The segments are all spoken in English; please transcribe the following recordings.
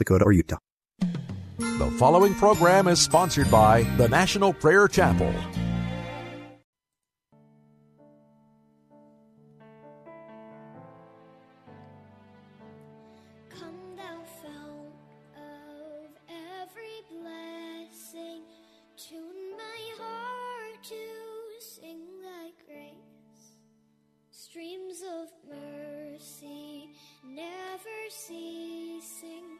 Dakota or Utah. The following program is sponsored by the National Prayer Chapel. Come thou fount of every blessing, tune my heart to sing thy grace. Streams of mercy never ceasing,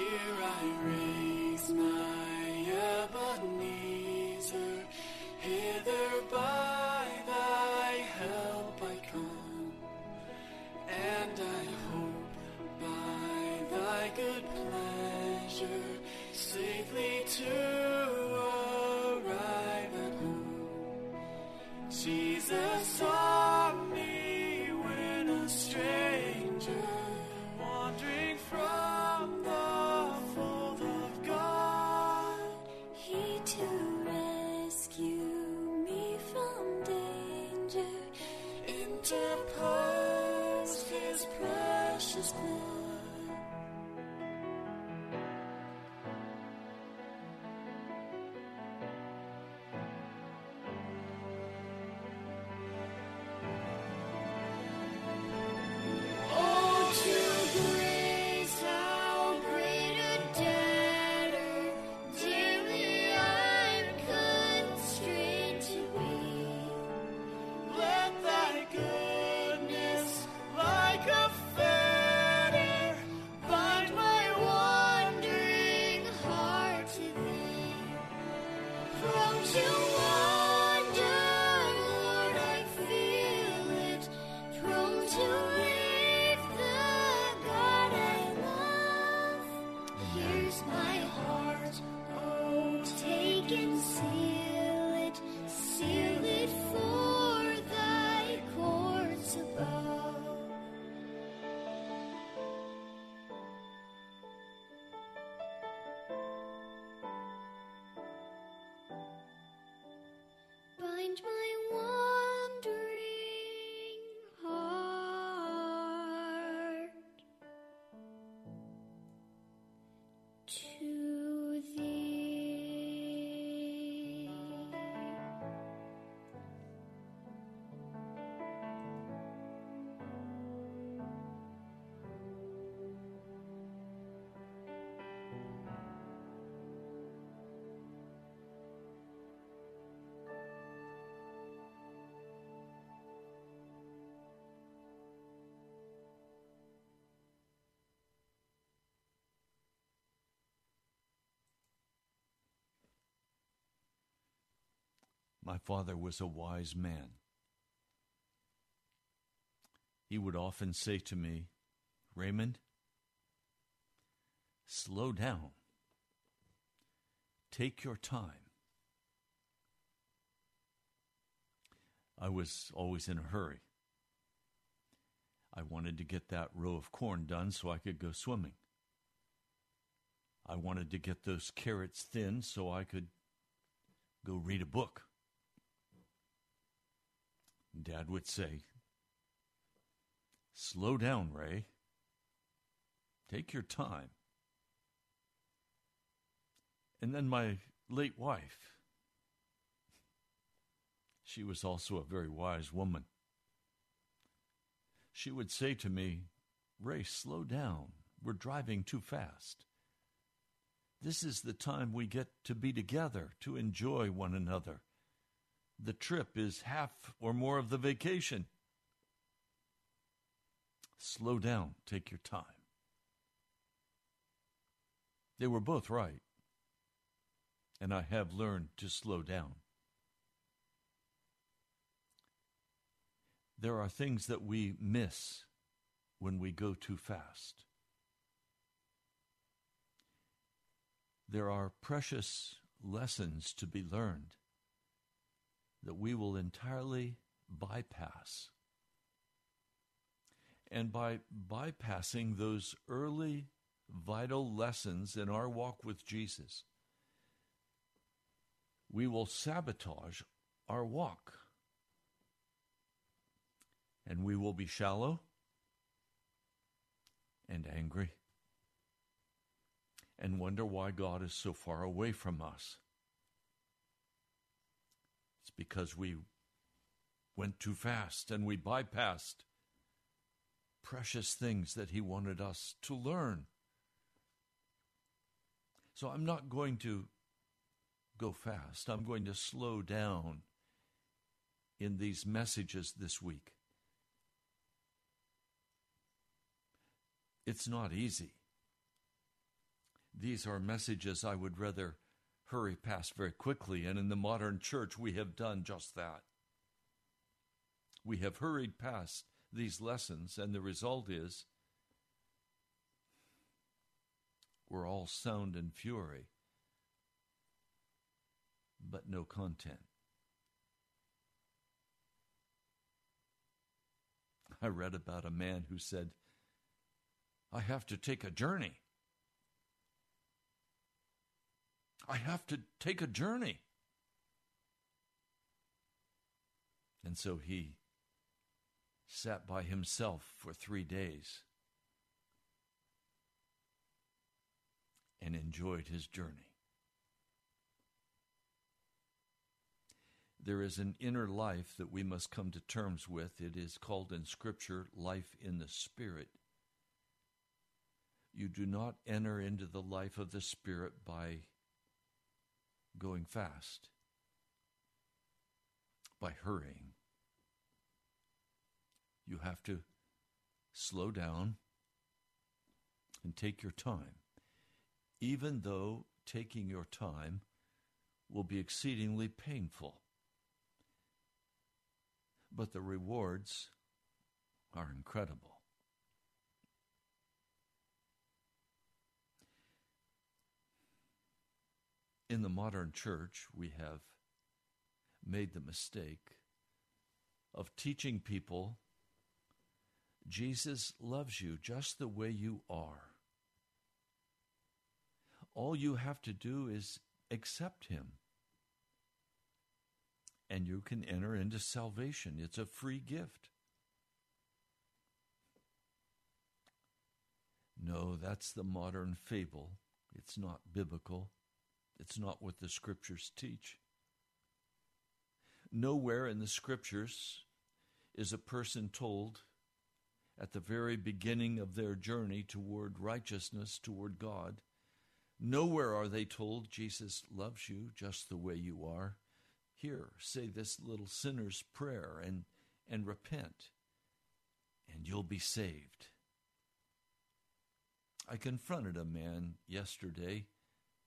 Here I raise my My father was a wise man. He would often say to me, Raymond, slow down. Take your time. I was always in a hurry. I wanted to get that row of corn done so I could go swimming. I wanted to get those carrots thin so I could go read a book. Dad would say, Slow down, Ray. Take your time. And then my late wife, She was also a very wise woman. She would say to me, Ray, slow down. We're driving too fast. This is the time we get to be together, to enjoy one another. The trip is half or more of the vacation. Slow down, take your time. They were both right, and I have learned to slow down. There are things that we miss when we go too fast. There are precious lessons to be learned that we will entirely bypass. And by bypassing those early vital lessons in our walk with Jesus, we will sabotage our walk. And we will be shallow and angry and wonder why God is so far away from us. It's because we went too fast and we bypassed precious things that He wanted us to learn. So I'm not going to go fast, I'm going to slow down in these messages this week. It's not easy. These are messages I would rather hurry past very quickly, and in the modern church, we have done just that. We have hurried past these lessons, and the result is we're all sound and fury, but no content. I read about a man who said, I have to take a journey. I have to take a journey. And so he sat by himself for three days and enjoyed his journey. There is an inner life that we must come to terms with. It is called in Scripture life in the Spirit. You do not enter into the life of the Spirit by going fast, by hurrying. You have to slow down and take your time, even though taking your time will be exceedingly painful. But the rewards are incredible. In the modern church, we have made the mistake of teaching people Jesus loves you just the way you are. All you have to do is accept Him, and you can enter into salvation. It's a free gift. No, that's the modern fable. It's not biblical. It's not what the scriptures teach. Nowhere in the scriptures is a person told at the very beginning of their journey toward righteousness, toward God, nowhere are they told Jesus loves you just the way you are. Here, say this little sinner's prayer and, and repent, and you'll be saved. I confronted a man yesterday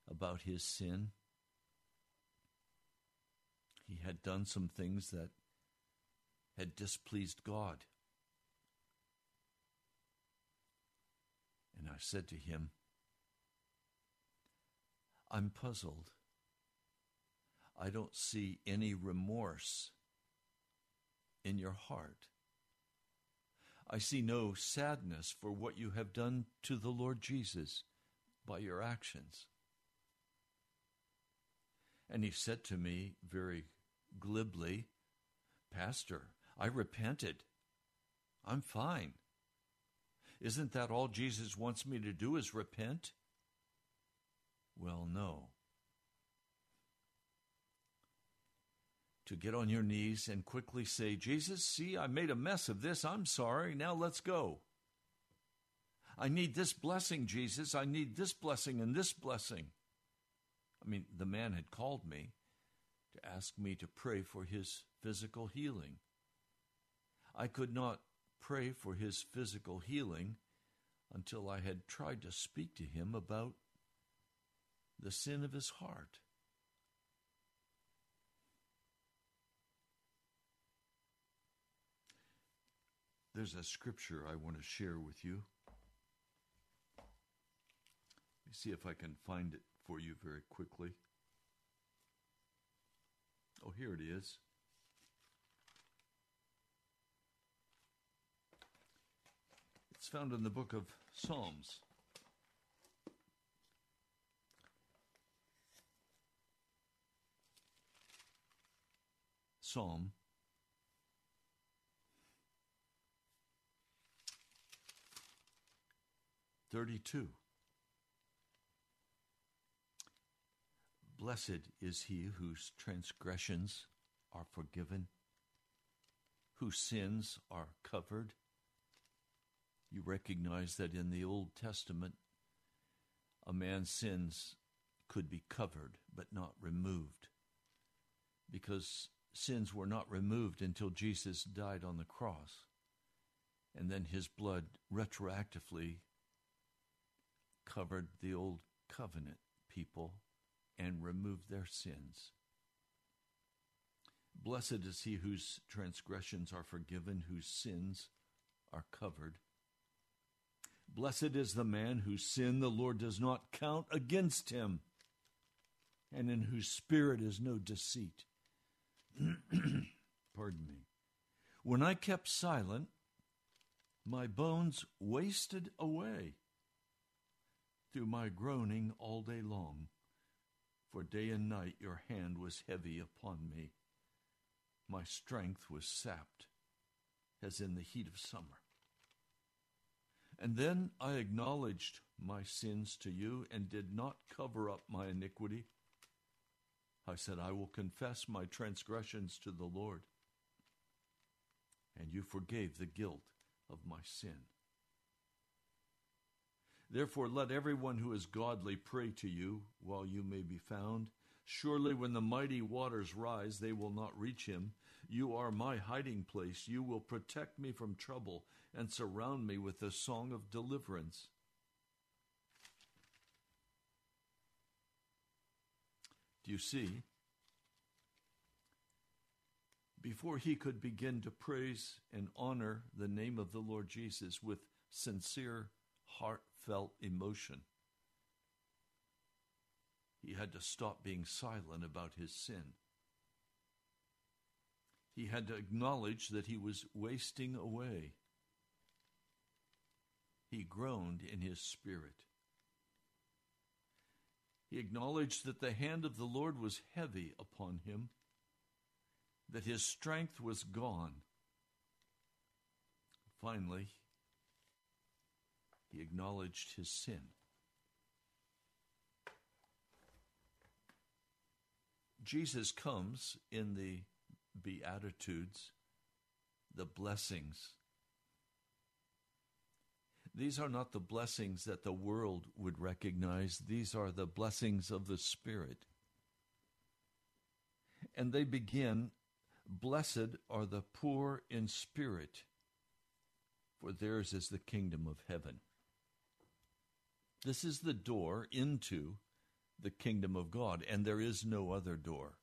about his sin. He had done some things that had displeased God. And I said to him, I'm puzzled. I don't see any remorse in your heart. I see no sadness for what you have done to the Lord Jesus by your actions. And he said to me very glibly, Pastor, I repented. I'm fine. Isn't that all Jesus wants me to do is repent? Well, no. to get on your knees and quickly say, Jesus, see, I made a mess of this. I'm sorry. Now let's go. I need this blessing, Jesus. I need this blessing and this blessing. I mean, the man had called me to ask me to pray for his physical healing. I could not pray for his physical healing until I had tried to speak to him about the sin of his heart. There's a scripture I want to share with you. Let me see if I can find it for you very quickly. Oh, here it is. It's found in the book of Psalms. Psalm 32. Blessed is he whose transgressions are forgiven, whose sins are covered. You recognize that in the Old Testament, a man's sins could be covered but not removed because sins were not removed until Jesus died on the cross. And then his blood retroactively covered the old covenant people and remove their sins. Blessed is he whose transgressions are forgiven, whose sins are covered. Blessed is the man whose sin the Lord does not count against him, and in whose spirit is no deceit. Pardon me. When I kept silent, my bones wasted away through my groaning all day long. For day and night your hand was heavy upon me. My strength was sapped as in the heat of summer. And then I acknowledged my sins to you and did not cover up my iniquity. I said, I will confess my transgressions to the Lord. And you forgave the guilt of my sin. Therefore, let everyone who is godly pray to you while you may be found. Surely, when the mighty waters rise, they will not reach him. You are my hiding place. You will protect me from trouble and surround me with the song of deliverance. Do you see? Before he could begin to praise and honor the name of the Lord Jesus with sincere heartfelt emotion. He had to stop being silent about his sin. He had to acknowledge that he was wasting away. He groaned in his spirit. He acknowledged that the hand of the Lord was heavy upon him, that his strength was gone. Finally, he acknowledged his sin. Jesus comes in the Beatitudes, the blessings. These are not the blessings that the world would recognize, these are the blessings of the Spirit. And they begin Blessed are the poor in spirit, for theirs is the kingdom of heaven. This is the door into the kingdom of God, and there is no other door.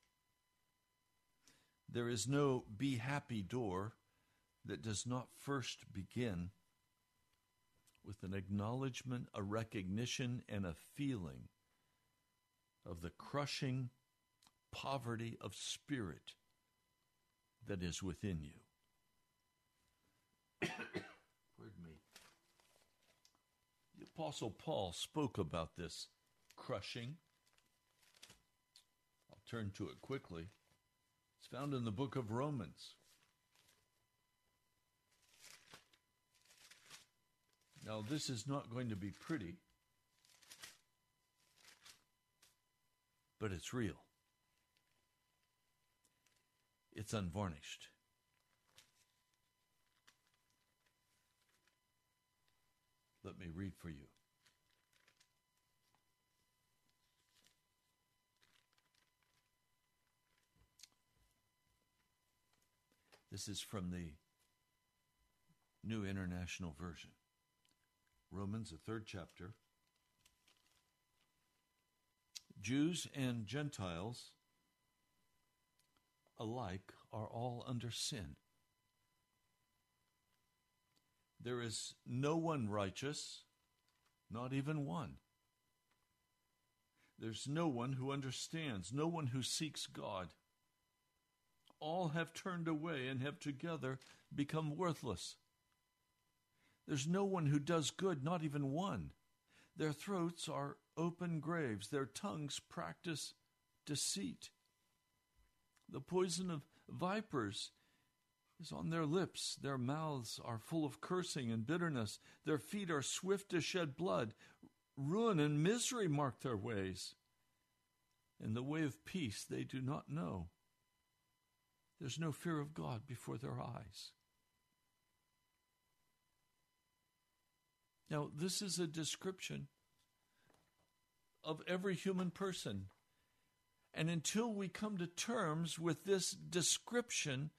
There is no be happy door that does not first begin with an acknowledgement, a recognition, and a feeling of the crushing poverty of spirit that is within you. Apostle Paul spoke about this crushing. I'll turn to it quickly. It's found in the book of Romans. Now, this is not going to be pretty, but it's real. it's unvarnished. Let me read for you. This is from the New International Version. Romans, the third chapter. Jews and Gentiles alike are all under sin. There is no one righteous, not even one. There's no one who understands, no one who seeks God. All have turned away and have together become worthless. There's no one who does good, not even one. Their throats are open graves, their tongues practice deceit. The poison of vipers is on their lips. Their mouths are full of cursing and bitterness. Their feet are swift to shed blood. Ruin and misery mark their ways. In the way of peace they do not know. There's no fear of God before their eyes. Now, this is a description of every human person. And until we come to terms with this description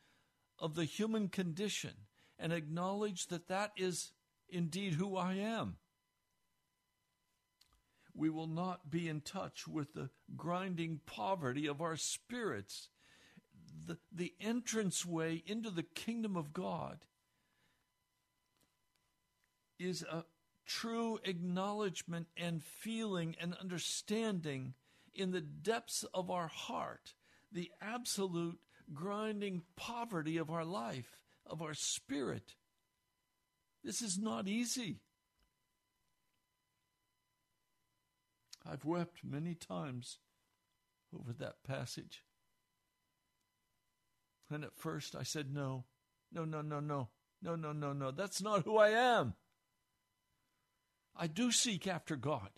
of the human condition and acknowledge that that is indeed who I am, we will not be in touch with the grinding poverty of our spirits. The, the entranceway into the kingdom of God is a true acknowledgement and feeling and understanding in the depths of our heart the absolute grinding poverty of our life, of our spirit. This is not easy. I've wept many times over that passage. And at first I said, No, no, no, no, no, no, no, no, no. That's not who I am. I do seek after God.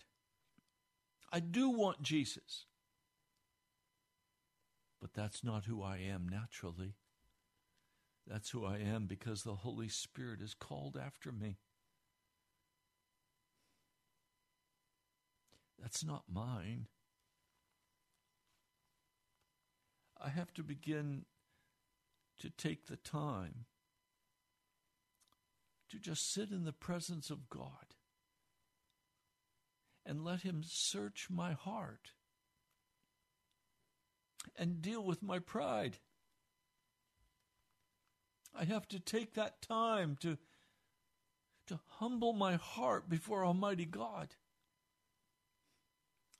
I do want Jesus. But that's not who I am naturally. That's who I am because the Holy Spirit is called after me. That's not mine. I have to begin to take the time to just sit in the presence of God and let Him search my heart and deal with my pride. I have to take that time to, to humble my heart before Almighty God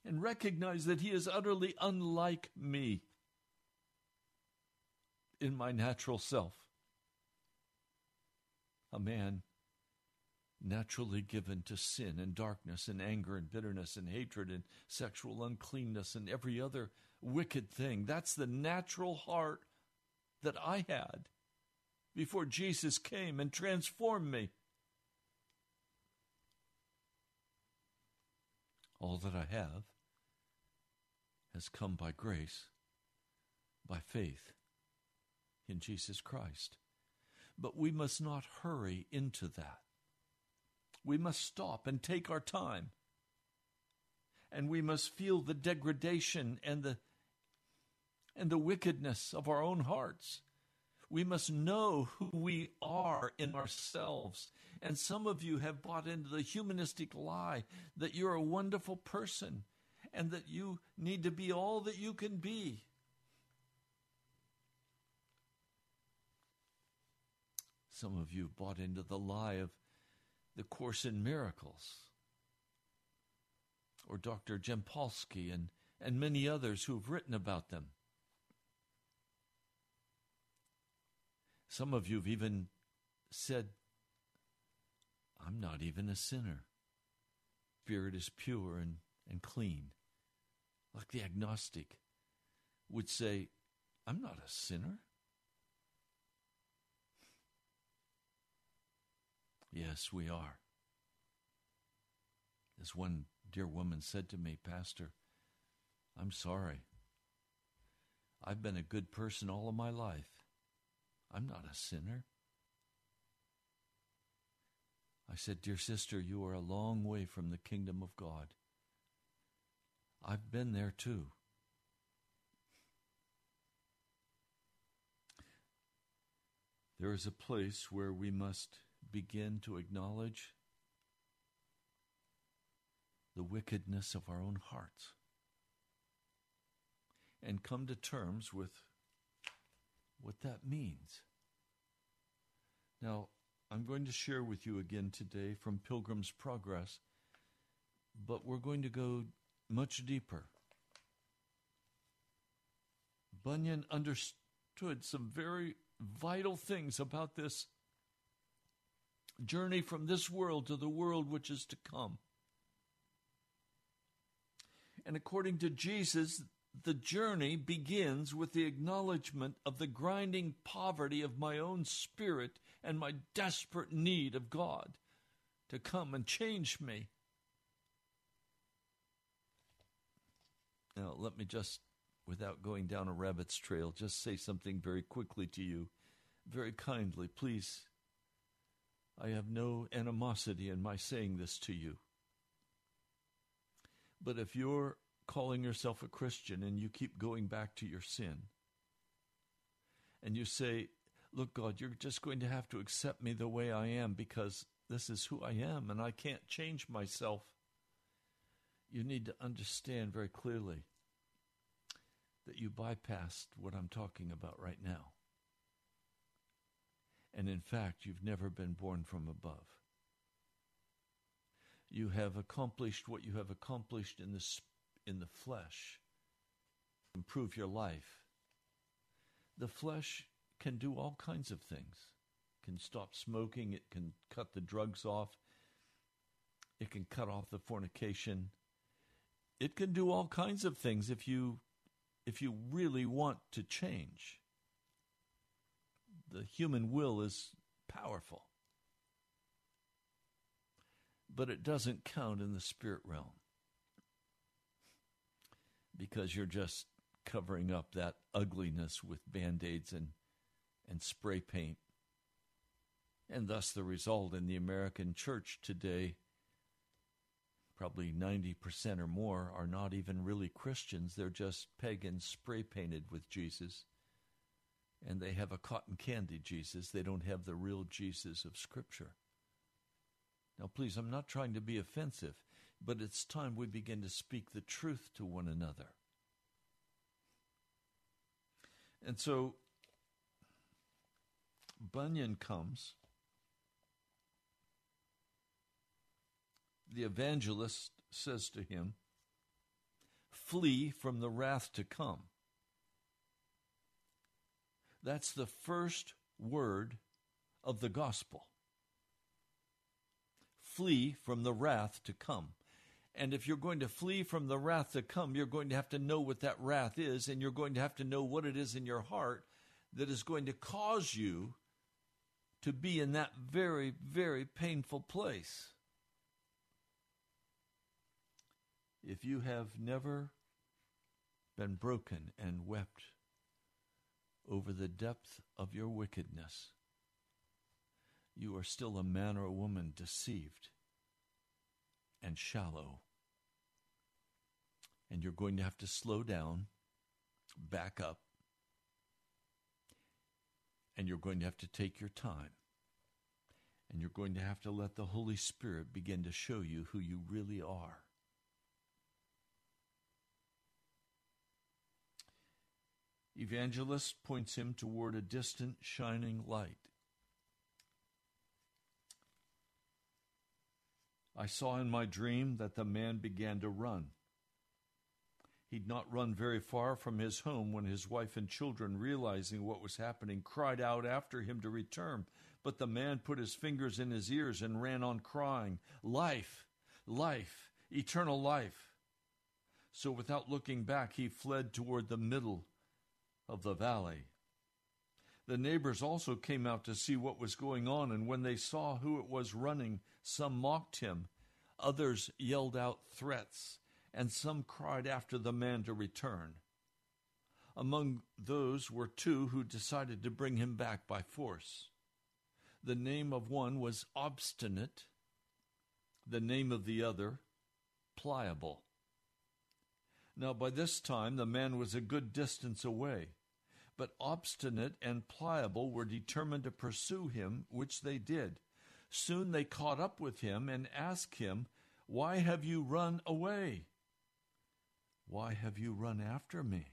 and recognize that He is utterly unlike me in my natural self. A man naturally given to sin and darkness and anger and bitterness and hatred and sexual uncleanness and every other wicked thing. That's the natural heart that I had before Jesus came and transformed me. All that I have has come by grace, by faith in Jesus Christ. But we must not hurry into that. We must stop and take our time. And we must feel the degradation and the and the wickedness of our own hearts. We must know who we are in ourselves. And some of you have bought into the humanistic lie that you're a wonderful person and that you need to be all that you can be. Some of you have bought into the lie of the Course in Miracles or Dr. Jampolsky and, and many others who've written about them. Some of you have even said, I'm not even a sinner. Spirit is pure and, and clean. Like the agnostic would say, I'm not a sinner. Yes, we are. As one dear woman said to me, Pastor, I'm sorry. I've been a good person all of my life. I'm not a sinner. I said, Dear sister, you are a long way from the kingdom of God. I've been there too. There is a place where we must begin to acknowledge the wickedness of our own hearts and come to terms with what that means. Now, I'm going to share with you again today from Pilgrim's Progress, but we're going to go much deeper. Bunyan understood some very vital things about this journey from this world to the world which is to come. And according to Jesus, the journey begins with the acknowledgement of the grinding poverty of my own spirit and my desperate need of God to come and change me. Now, let me just, without going down a rabbit's trail, just say something very quickly to you, very kindly. Please, I have no animosity in my saying this to you. But if you're calling yourself a Christian and you keep going back to your sin, and you say, Look, God, you're just going to have to accept me the way I am because this is who I am and I can't change myself. You need to understand very clearly that you bypassed what I'm talking about right now. And in fact, you've never been born from above. You have accomplished what you have accomplished in the, in the flesh, improve your life. The flesh can do all kinds of things. It can stop smoking, it can cut the drugs off, it can cut off the fornication. It can do all kinds of things if you if you really want to change. The human will is powerful. But it doesn't count in the spirit realm. Because you're just covering up that ugliness with band aids and and spray paint. And thus, the result in the American church today probably 90% or more are not even really Christians. They're just pagans spray painted with Jesus. And they have a cotton candy Jesus. They don't have the real Jesus of Scripture. Now, please, I'm not trying to be offensive, but it's time we begin to speak the truth to one another. And so Bunyan comes, the evangelist says to him, Flee from the wrath to come. That's the first word of the gospel. Flee from the wrath to come. And if you're going to flee from the wrath to come, you're going to have to know what that wrath is, and you're going to have to know what it is in your heart that is going to cause you to be in that very, very painful place. If you have never been broken and wept over the depth of your wickedness, you are still a man or a woman deceived and shallow. And you're going to have to slow down, back up, and you're going to have to take your time. And you're going to have to let the Holy Spirit begin to show you who you really are. Evangelist points him toward a distant shining light. I saw in my dream that the man began to run. He'd not run very far from his home when his wife and children, realizing what was happening, cried out after him to return. But the man put his fingers in his ears and ran on crying, Life, life, eternal life. So without looking back, he fled toward the middle of the valley. The neighbors also came out to see what was going on, and when they saw who it was running, some mocked him, others yelled out threats and some cried after the man to return. Among those were two who decided to bring him back by force. The name of one was Obstinate, the name of the other, Pliable. Now, by this time, the man was a good distance away, but Obstinate and Pliable were determined to pursue him, which they did. Soon they caught up with him and asked him, Why have you run away? Why have you run after me?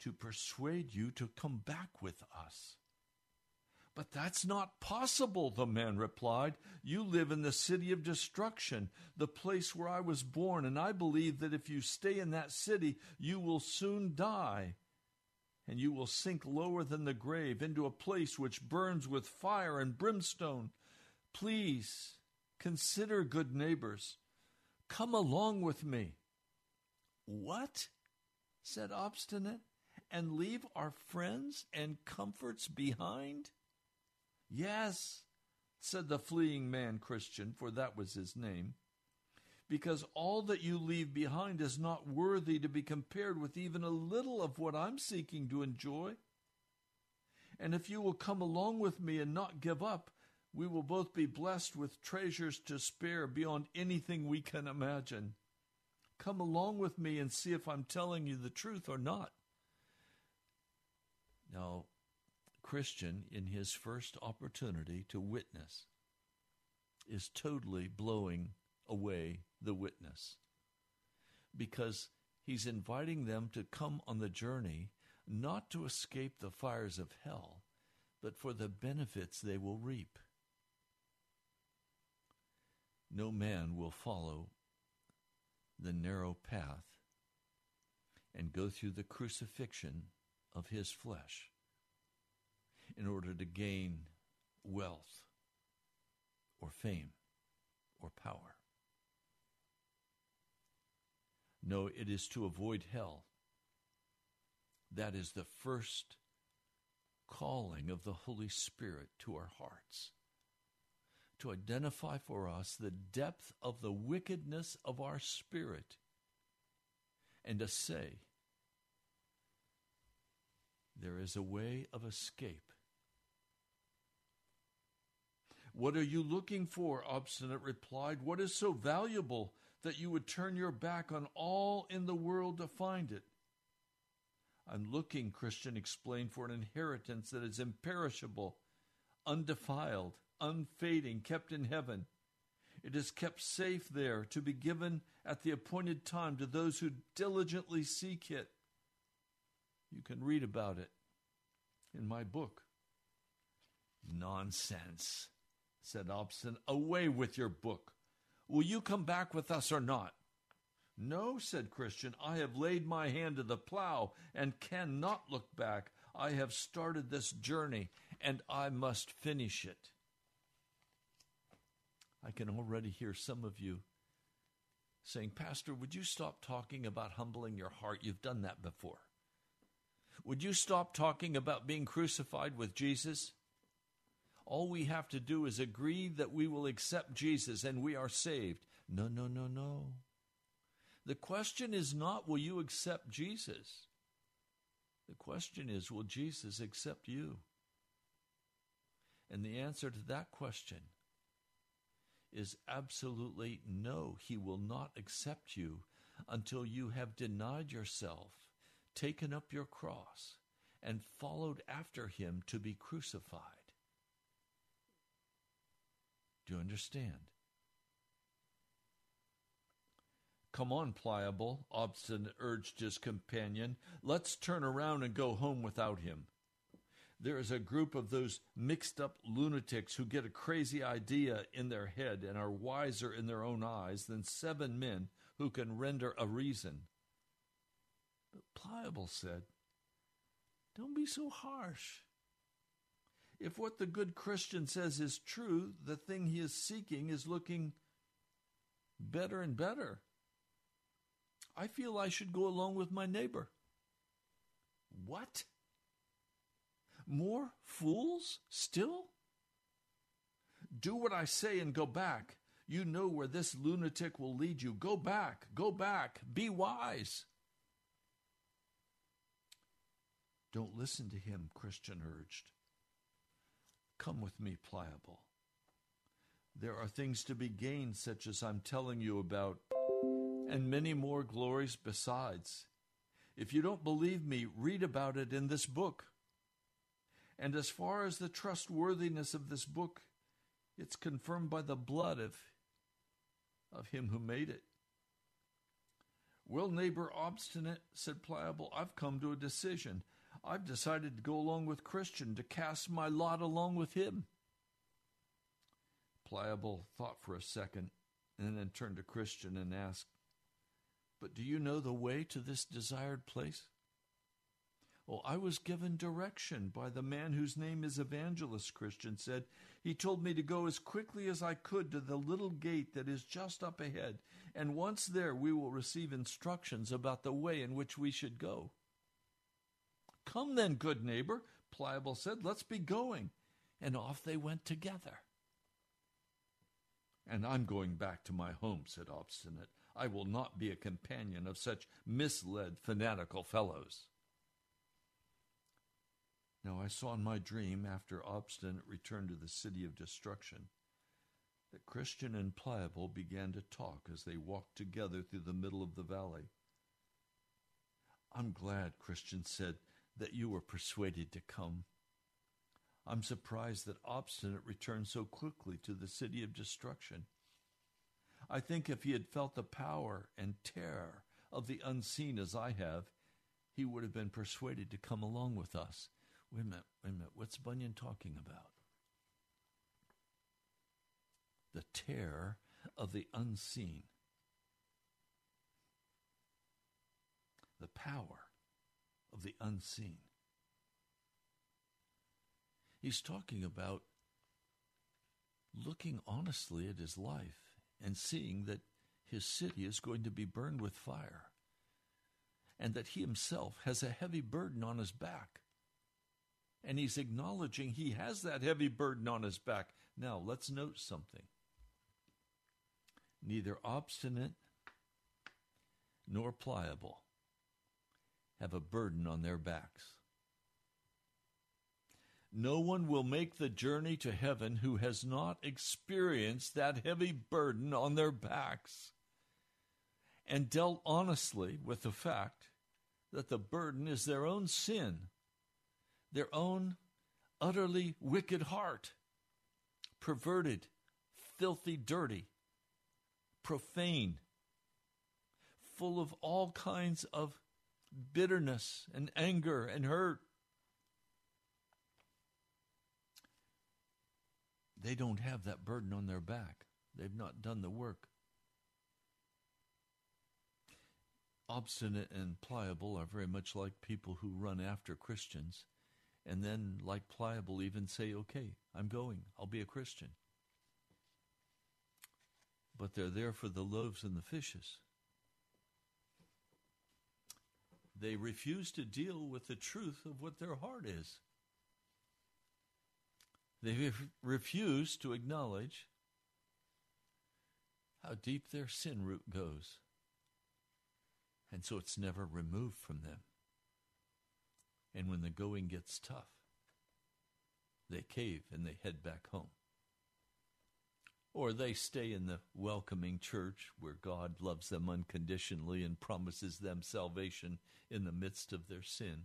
To persuade you to come back with us. But that's not possible, the man replied. You live in the city of destruction, the place where I was born, and I believe that if you stay in that city, you will soon die. And you will sink lower than the grave into a place which burns with fire and brimstone. Please consider, good neighbors, come along with me. What? said Obstinate, and leave our friends and comforts behind? Yes, said the fleeing man Christian, for that was his name, because all that you leave behind is not worthy to be compared with even a little of what I'm seeking to enjoy. And if you will come along with me and not give up, we will both be blessed with treasures to spare beyond anything we can imagine. Come along with me and see if I'm telling you the truth or not. Now, Christian, in his first opportunity to witness, is totally blowing away the witness because he's inviting them to come on the journey not to escape the fires of hell, but for the benefits they will reap. No man will follow the narrow path and go through the crucifixion of his flesh in order to gain wealth or fame or power. No, it is to avoid hell. That is the first calling of the Holy Spirit to our hearts. To identify for us the depth of the wickedness of our spirit and to say, there is a way of escape. What are you looking for? Obstinate replied. What is so valuable that you would turn your back on all in the world to find it? I'm looking, Christian explained, for an inheritance that is imperishable, undefiled, unfading, kept in heaven. It is kept safe there to be given at the appointed time to those who diligently seek it. You can read about it in my book. Nonsense, said Obstinate. Away with your book. Will you come back with us or not? No, said Christian, I have laid my hand to the plow and cannot look back. I have started this journey and I must finish it. I can already hear some of you saying, Pastor, would you stop talking about humbling your heart? You've done that before. Would you stop talking about being crucified with Jesus? All we have to do is agree that we will accept Jesus and we are saved. No, no, no, no. The question is not, will you accept Jesus? The question is, will Jesus accept you? And the answer to that question is absolutely no. He will not accept you until you have denied yourself, taken up your cross, and followed after him to be crucified. Do you understand? Come on, Pliable, Obstinate urged his companion. Let's turn around and go home without him. There is a group of those mixed up lunatics who get a crazy idea in their head and are wiser in their own eyes than seven men who can render a reason. But Pliable said, Don't be so harsh. If what the good Christian says is true, the thing he is seeking is looking better and better. I feel I should go along with my neighbor. What? More fools still? Do what I say and go back. You know where this lunatic will lead you. Go back, go back, be wise. Don't listen to him, Christian urged. Come with me, Pliable. There are things to be gained, such as I'm telling you about, and many more glories besides. If you don't believe me, read about it in this book. And as far as the trustworthiness of this book, it's confirmed by the blood of, of him who made it. Well, neighbor obstinate, said Pliable, I've come to a decision. I've decided to go along with Christian, to cast my lot along with him. Pliable thought for a second and then turned to Christian and asked, But do you know the way to this desired place? Well, I was given direction by the man whose name is Evangelist, Christian said. He told me to go as quickly as I could to the little gate that is just up ahead, and once there we will receive instructions about the way in which we should go. Come then, good neighbor, Pliable said, let's be going. And off they went together. And I'm going back to my home, said Obstinate. I will not be a companion of such misled, fanatical fellows. Now I saw in my dream, after Obstinate returned to the city of destruction, that Christian and Pliable began to talk as they walked together through the middle of the valley. I'm glad, Christian said, that you were persuaded to come. I'm surprised that Obstinate returned so quickly to the city of destruction. I think if he had felt the power and terror of the unseen as I have, he would have been persuaded to come along with us. Wait a minute, wait a minute. What's Bunyan talking about? The terror of the unseen. The power of the unseen. He's talking about looking honestly at his life and seeing that his city is going to be burned with fire and that he himself has a heavy burden on his back. And he's acknowledging he has that heavy burden on his back. Now, let's note something. Neither obstinate nor pliable have a burden on their backs. No one will make the journey to heaven who has not experienced that heavy burden on their backs and dealt honestly with the fact that the burden is their own sin, their own utterly wicked heart, perverted, filthy, dirty, profane, full of all kinds of bitterness and anger and hurt. They don't have that burden on their back. They've not done the work. Obstinate and pliable are very much like people who run after Christians and then, like pliable, even say, Okay, I'm going. I'll be a Christian. But they're there for the loaves and the fishes. They refuse to deal with the truth of what their heart is. They ref- refuse to acknowledge how deep their sin root goes. And so it's never removed from them. And when the going gets tough, they cave and they head back home. Or they stay in the welcoming church where God loves them unconditionally and promises them salvation in the midst of their sin.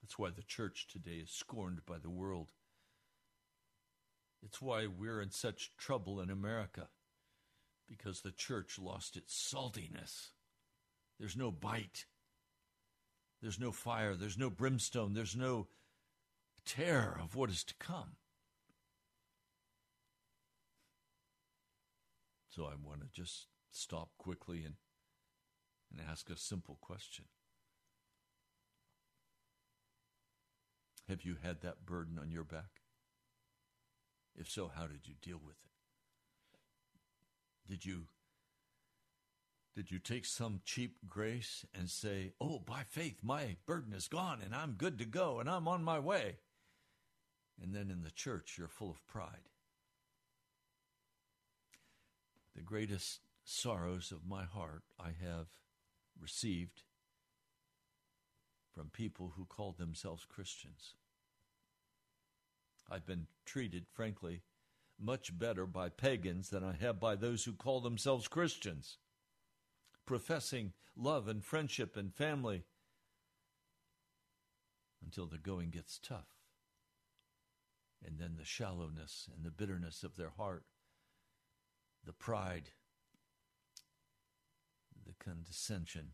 That's why the church today is scorned by the world. It's why we're in such trouble in America, because the church lost its saltiness. There's no bite, there's no fire, there's no brimstone, there's no terror of what is to come. So I want to just stop quickly and, and ask a simple question. Have you had that burden on your back? If so, how did you deal with it? Did you did you take some cheap grace and say, "Oh, by faith my burden is gone and I'm good to go and I'm on my way." And then in the church you're full of pride. The greatest sorrows of my heart I have received from people who called themselves Christians. I've been treated, frankly, much better by pagans than I have by those who call themselves Christians, professing love and friendship and family until the going gets tough. And then the shallowness and the bitterness of their heart, the pride, the condescension,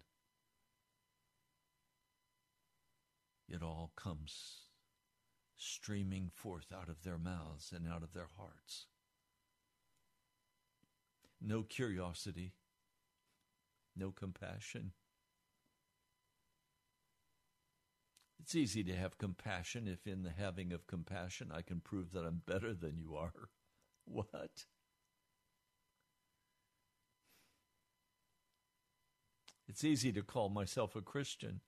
it all comes streaming forth out of their mouths and out of their hearts. No curiosity, no compassion. It's easy to have compassion if, in the having of compassion, I can prove that I'm better than you are. What? It's easy to call myself a Christian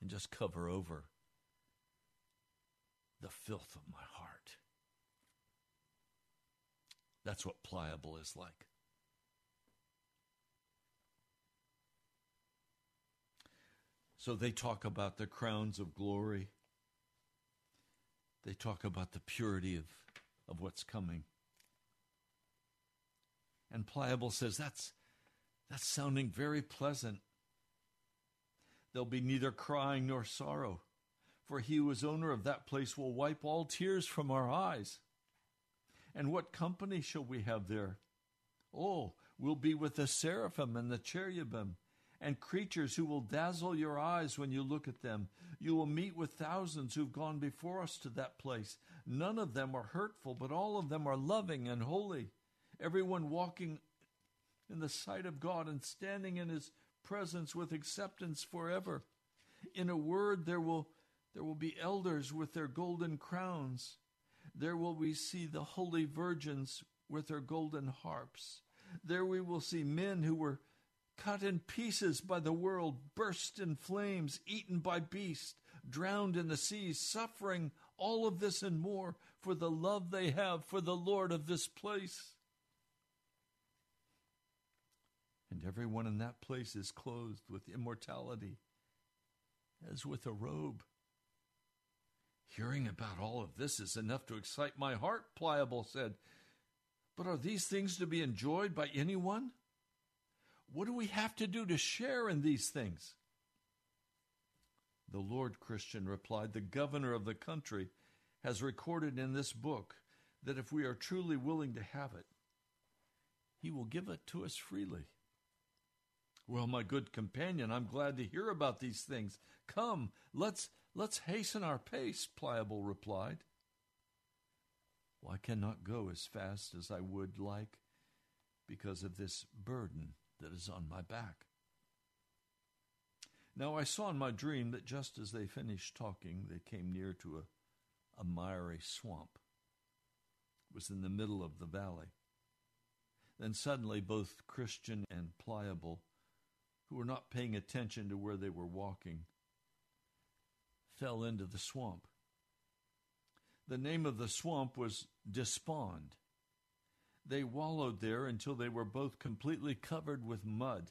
and just cover over the filth of my heart. That's what pliable is like. So they talk about the crowns of glory. They talk about the purity of, of what's coming. And Pliable says that's that's sounding very pleasant. There'll be neither crying nor sorrow, for he who is owner of that place will wipe all tears from our eyes. And what company shall we have there? Oh, we'll be with the seraphim and the cherubim and creatures who will dazzle your eyes when you look at them. You will meet with thousands who've gone before us to that place. None of them are hurtful, but all of them are loving and holy. Everyone walking in the sight of God and standing in his presence with acceptance forever. In a word, there will, there will be elders with their golden crowns. There will we see the holy virgins with their golden harps. There we will see men who were cut in pieces by the world, burst in flames, eaten by beasts, drowned in the seas, suffering all of this and more for the love they have for the Lord of this place. And everyone in that place is clothed with immortality, as with a robe. Hearing about all of this is enough to excite my heart, Pliable said. But are these things to be enjoyed by anyone? What do we have to do to share in these things? The Lord Christian replied, The governor of the country has recorded in this book that if we are truly willing to have it, he will give it to us freely. Well, my good companion, I'm glad to hear about these things. Come, let's let's hasten our pace, Pliable replied. Well, I cannot go as fast as I would like because of this burden that is on my back. Now I saw in my dream that just as they finished talking, they came near to a, a miry swamp. It was in the middle of the valley. Then suddenly both Christian and Pliable who were not paying attention to where they were walking, fell into the swamp. The name of the swamp was Despond. They wallowed there until they were both completely covered with mud.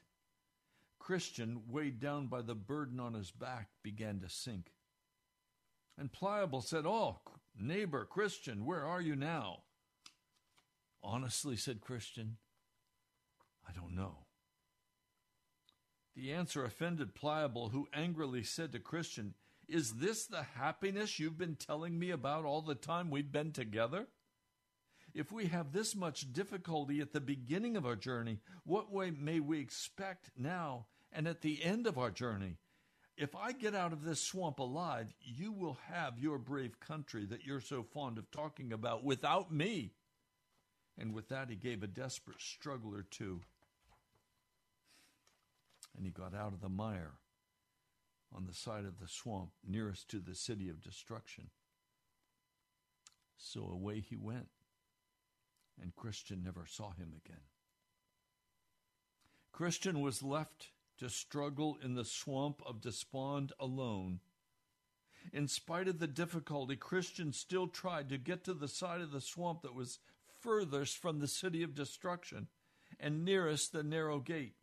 Christian, weighed down by the burden on his back, began to sink. And Pliable said, Oh, neighbor, Christian, where are you now? Honestly, said Christian, I don't know. The answer offended Pliable, who angrily said to Christian, Is this the happiness you've been telling me about all the time we've been together? If we have this much difficulty at the beginning of our journey, what way may we expect now and at the end of our journey? If I get out of this swamp alive, you will have your brave country that you're so fond of talking about without me. And with that, he gave a desperate struggle or two and he got out of the mire on the side of the swamp nearest to the city of destruction. So away he went, and Christian never saw him again. Christian was left to struggle in the swamp of despond alone. In spite of the difficulty, Christian still tried to get to the side of the swamp that was furthest from the city of destruction and nearest the narrow gate.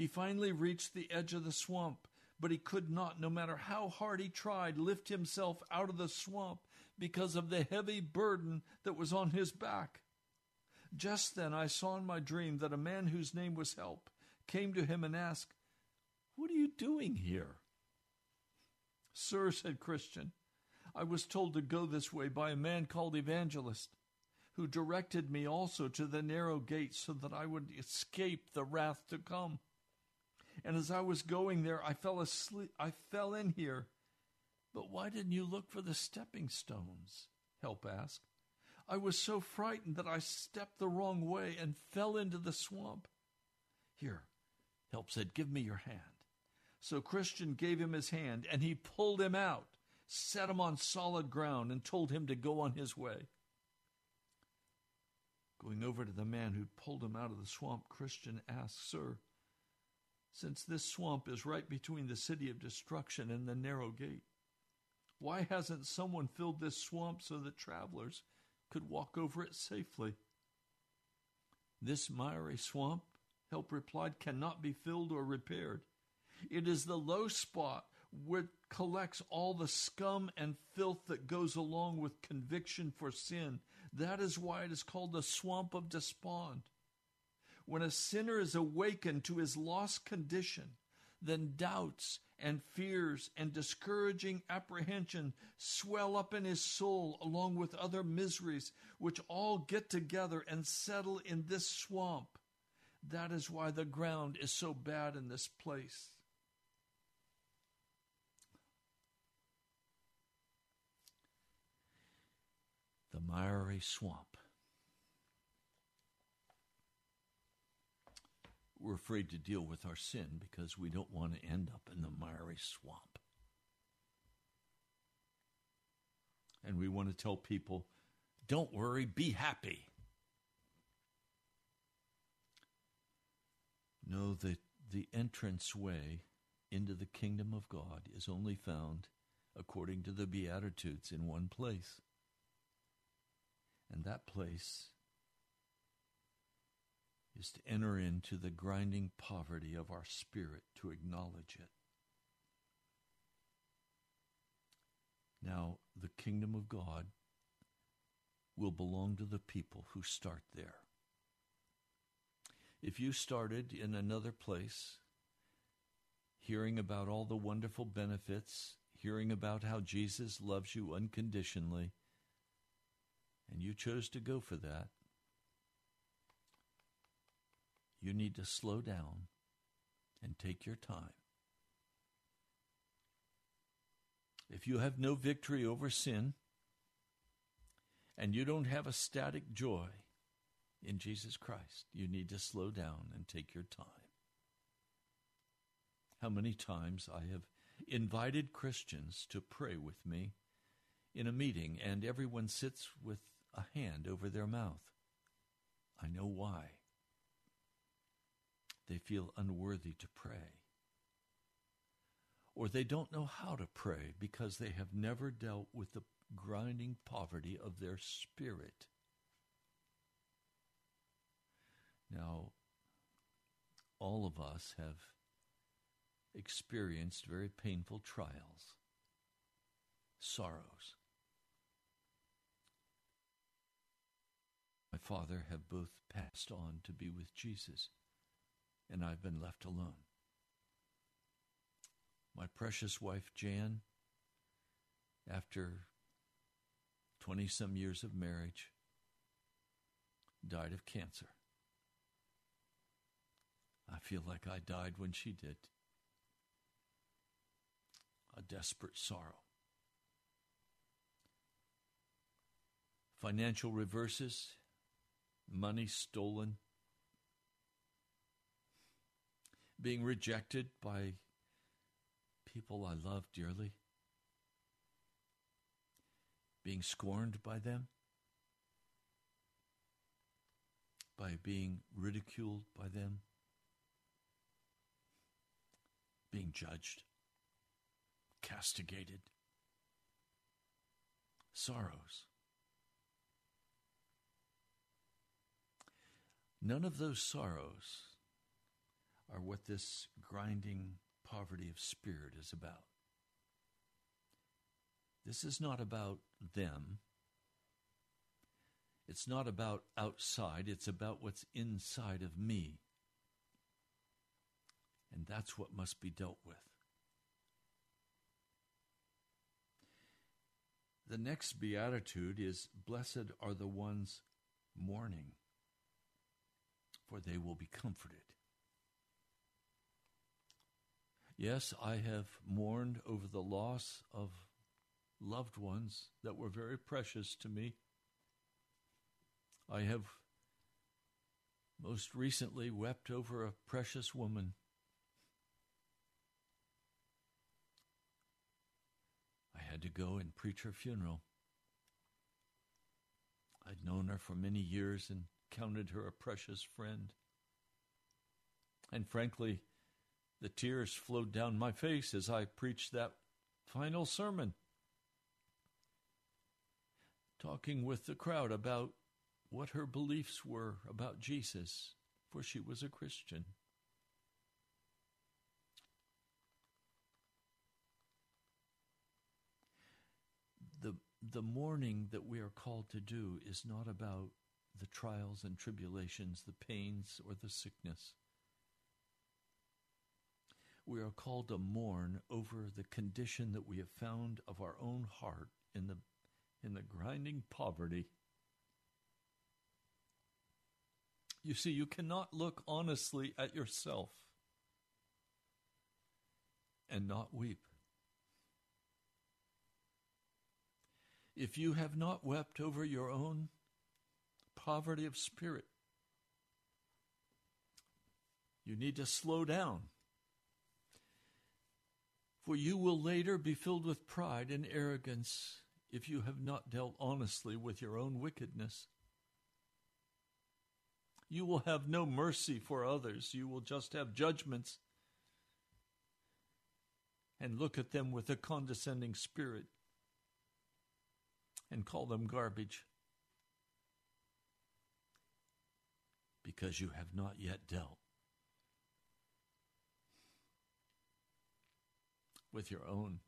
He finally reached the edge of the swamp, but he could not, no matter how hard he tried, lift himself out of the swamp because of the heavy burden that was on his back. Just then I saw in my dream that a man whose name was Help came to him and asked, What are you doing here? Sir, said Christian, I was told to go this way by a man called Evangelist, who directed me also to the narrow gate so that I would escape the wrath to come. And as I was going there, I fell asleep. I fell in here. But why didn't you look for the stepping stones? Help asked. I was so frightened that I stepped the wrong way and fell into the swamp. Here, Help said, Give me your hand. So Christian gave him his hand, and he pulled him out, set him on solid ground, and told him to go on his way. Going over to the man who'd pulled him out of the swamp, Christian asked, Sir, since this swamp is right between the city of destruction and the narrow gate, why hasn't someone filled this swamp so that travelers could walk over it safely? This miry swamp, Help replied, cannot be filled or repaired. It is the low spot which collects all the scum and filth that goes along with conviction for sin. That is why it is called the swamp of despond. When a sinner is awakened to his lost condition, then doubts and fears and discouraging apprehension swell up in his soul along with other miseries, which all get together and settle in this swamp. That is why the ground is so bad in this place. The miry swamp. We're afraid to deal with our sin because we don't want to end up in the miry swamp. And we want to tell people, don't worry, be happy. Know that the entrance way into the kingdom of God is only found, according to the Beatitudes, in one place. And that place is to enter into the grinding poverty of our spirit to acknowledge it. Now, the kingdom of God will belong to the people who start there. If you started in another place, hearing about all the wonderful benefits, hearing about how Jesus loves you unconditionally, and you chose to go for that, you need to slow down and take your time. If you have no victory over sin and you don't have a static joy in Jesus Christ, you need to slow down and take your time. How many times I have invited Christians to pray with me in a meeting and everyone sits with a hand over their mouth. I know why. They feel unworthy to pray. Or they don't know how to pray because they have never dealt with the grinding poverty of their spirit. Now, all of us have experienced very painful trials, sorrows. My father have both passed on to be with Jesus, and I've been left alone. My precious wife, Jan, after 20 some years of marriage, died of cancer. I feel like I died when she did. A desperate sorrow. Financial reverses, money stolen, being rejected by people I love dearly, being scorned by them, by being ridiculed by them, being judged, castigated, sorrows. None of those sorrows are what this grinding poverty of spirit is about. This is not about them. It's not about outside, it's about what's inside of me. And that's what must be dealt with. The next beatitude is Blessed are the ones mourning, for they will be comforted. Yes, I have mourned over the loss of loved ones that were very precious to me. I have most recently wept over a precious woman. I had to go and preach her funeral. I'd known her for many years and counted her a precious friend. And frankly, the tears flowed down my face as I preached that final sermon, talking with the crowd about what her beliefs were about Jesus, for she was a Christian. The, the mourning that we are called to do is not about the trials and tribulations, the pains, or the sickness. We are called to mourn over the condition that we have found of our own heart in the, in the grinding poverty You see, you cannot look honestly at yourself and not weep. If you have not wept over your own poverty of spirit, you need to slow down. For you will later be filled with pride and arrogance if you have not dealt honestly with your own wickedness. You will have no mercy for others. You will just have judgments and look at them with a condescending spirit and call them garbage because you have not yet dealt with your own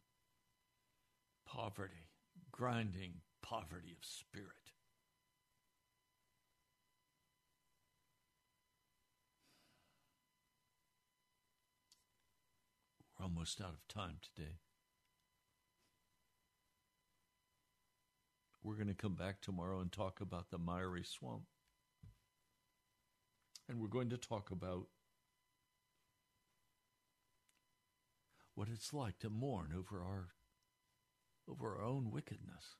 poverty, grinding poverty of spirit. We're almost out of time today. We're going to come back tomorrow and talk about the miry swamp. And we're going to talk about what it's like to mourn over our over our own wickedness.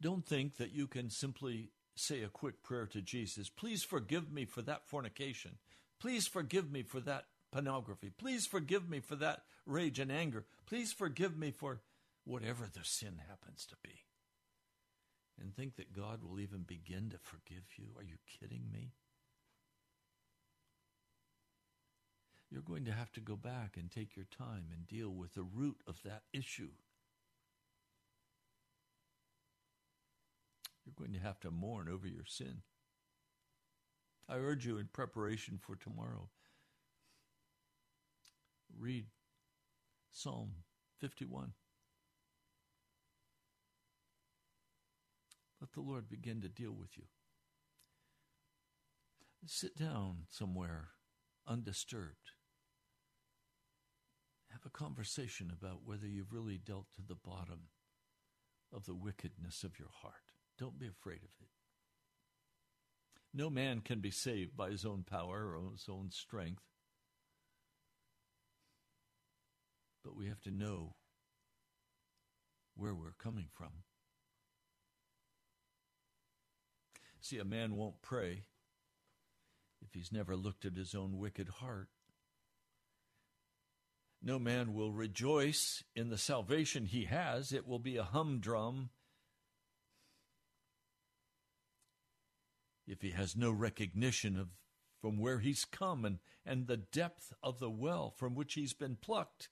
Don't think that you can simply say a quick prayer to Jesus. Please forgive me for that fornication. Please forgive me for that pornography. Please forgive me for that rage and anger. Please forgive me for whatever the sin happens to be. And think that God will even begin to forgive you. Are you kidding me? You're going to have to go back and take your time and deal with the root of that issue. You're going to have to mourn over your sin. I urge you in preparation for tomorrow, read Psalm 51. Let the Lord begin to deal with you. Sit down somewhere undisturbed. Have a conversation about whether you've really dealt to the bottom of the wickedness of your heart. Don't be afraid of it. No man can be saved by his own power or his own strength. But we have to know where we're coming from. See, a man won't pray if he's never looked at his own wicked heart. No man will rejoice in the salvation he has. It will be a humdrum if he has no recognition of from where he's come and, and the depth of the well from which he's been plucked.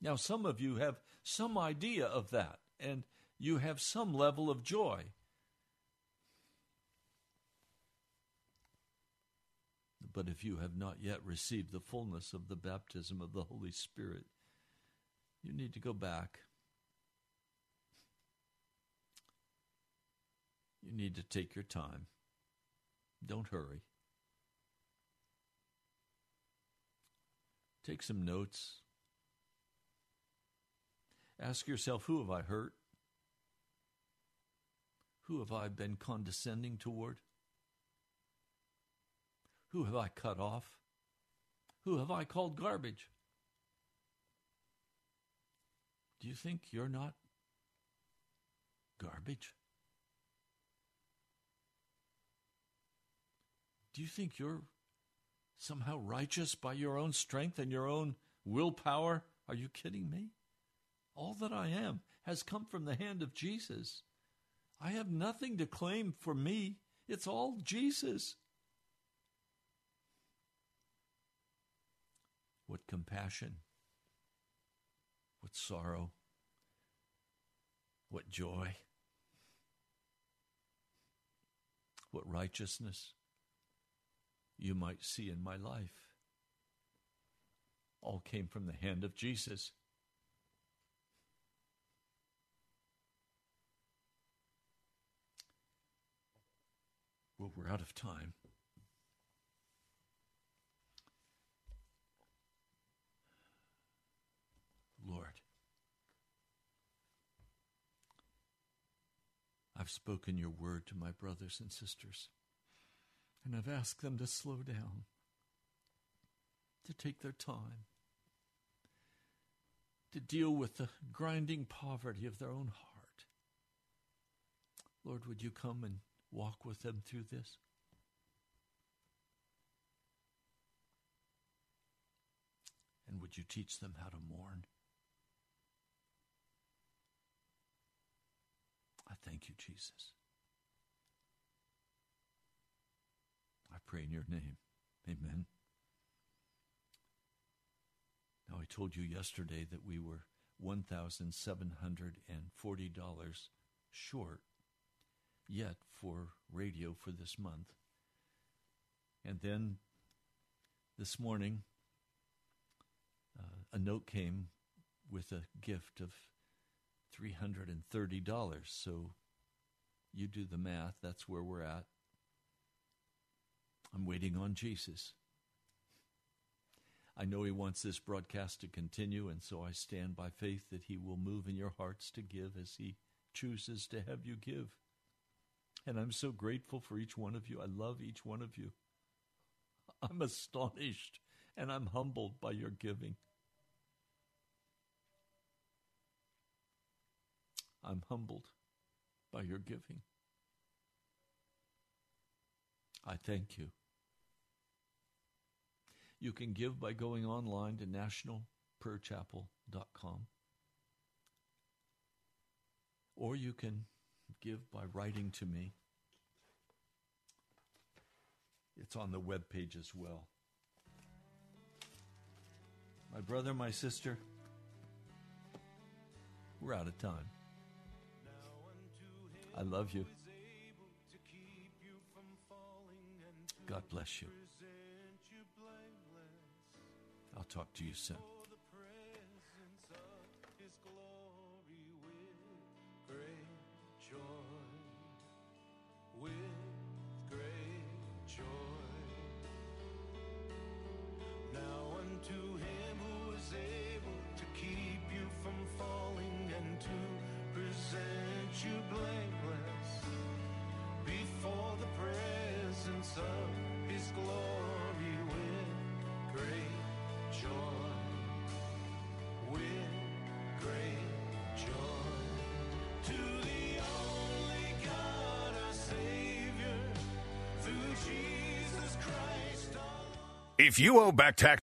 Now, some of you have some idea of that, and you have some level of joy. But if you have not yet received the fullness of the baptism of the Holy Spirit, you need to go back. You need to take your time. Don't hurry. Take some notes. Ask yourself who have I hurt? Who have I been condescending toward? Who have I cut off? Who have I called garbage? Do you think you're not garbage? Do you think you're somehow righteous by your own strength and your own willpower? Are you kidding me? All that I am has come from the hand of Jesus. I have nothing to claim for me. It's all Jesus. What compassion, what sorrow, what joy, what righteousness you might see in my life all came from the hand of Jesus. Well, we're out of time. Lord, I've spoken your word to my brothers and sisters, and I've asked them to slow down, to take their time, to deal with the grinding poverty of their own heart. Lord, would you come and walk with them through this? And would you teach them how to mourn? I thank you, Jesus. I pray in your name. Amen. Now, I told you yesterday that we were $1,740 short yet for radio for this month. And then this morning, uh, a note came with a gift of $330. So you do the math, that's where we're at. I'm waiting on Jesus. I know He wants this broadcast to continue, and so I stand by faith that He will move in your hearts to give as He chooses to have you give. And I'm so grateful for each one of you. I love each one of you. I'm astonished and I'm humbled by your giving. I'm humbled by your giving. I thank you. You can give by going online to nationalprayerchapel.com. Or you can give by writing to me. It's on the web page as well. My brother, my sister, we're out of time. I love you. God bless you. I'll talk to you soon. If you owe back tax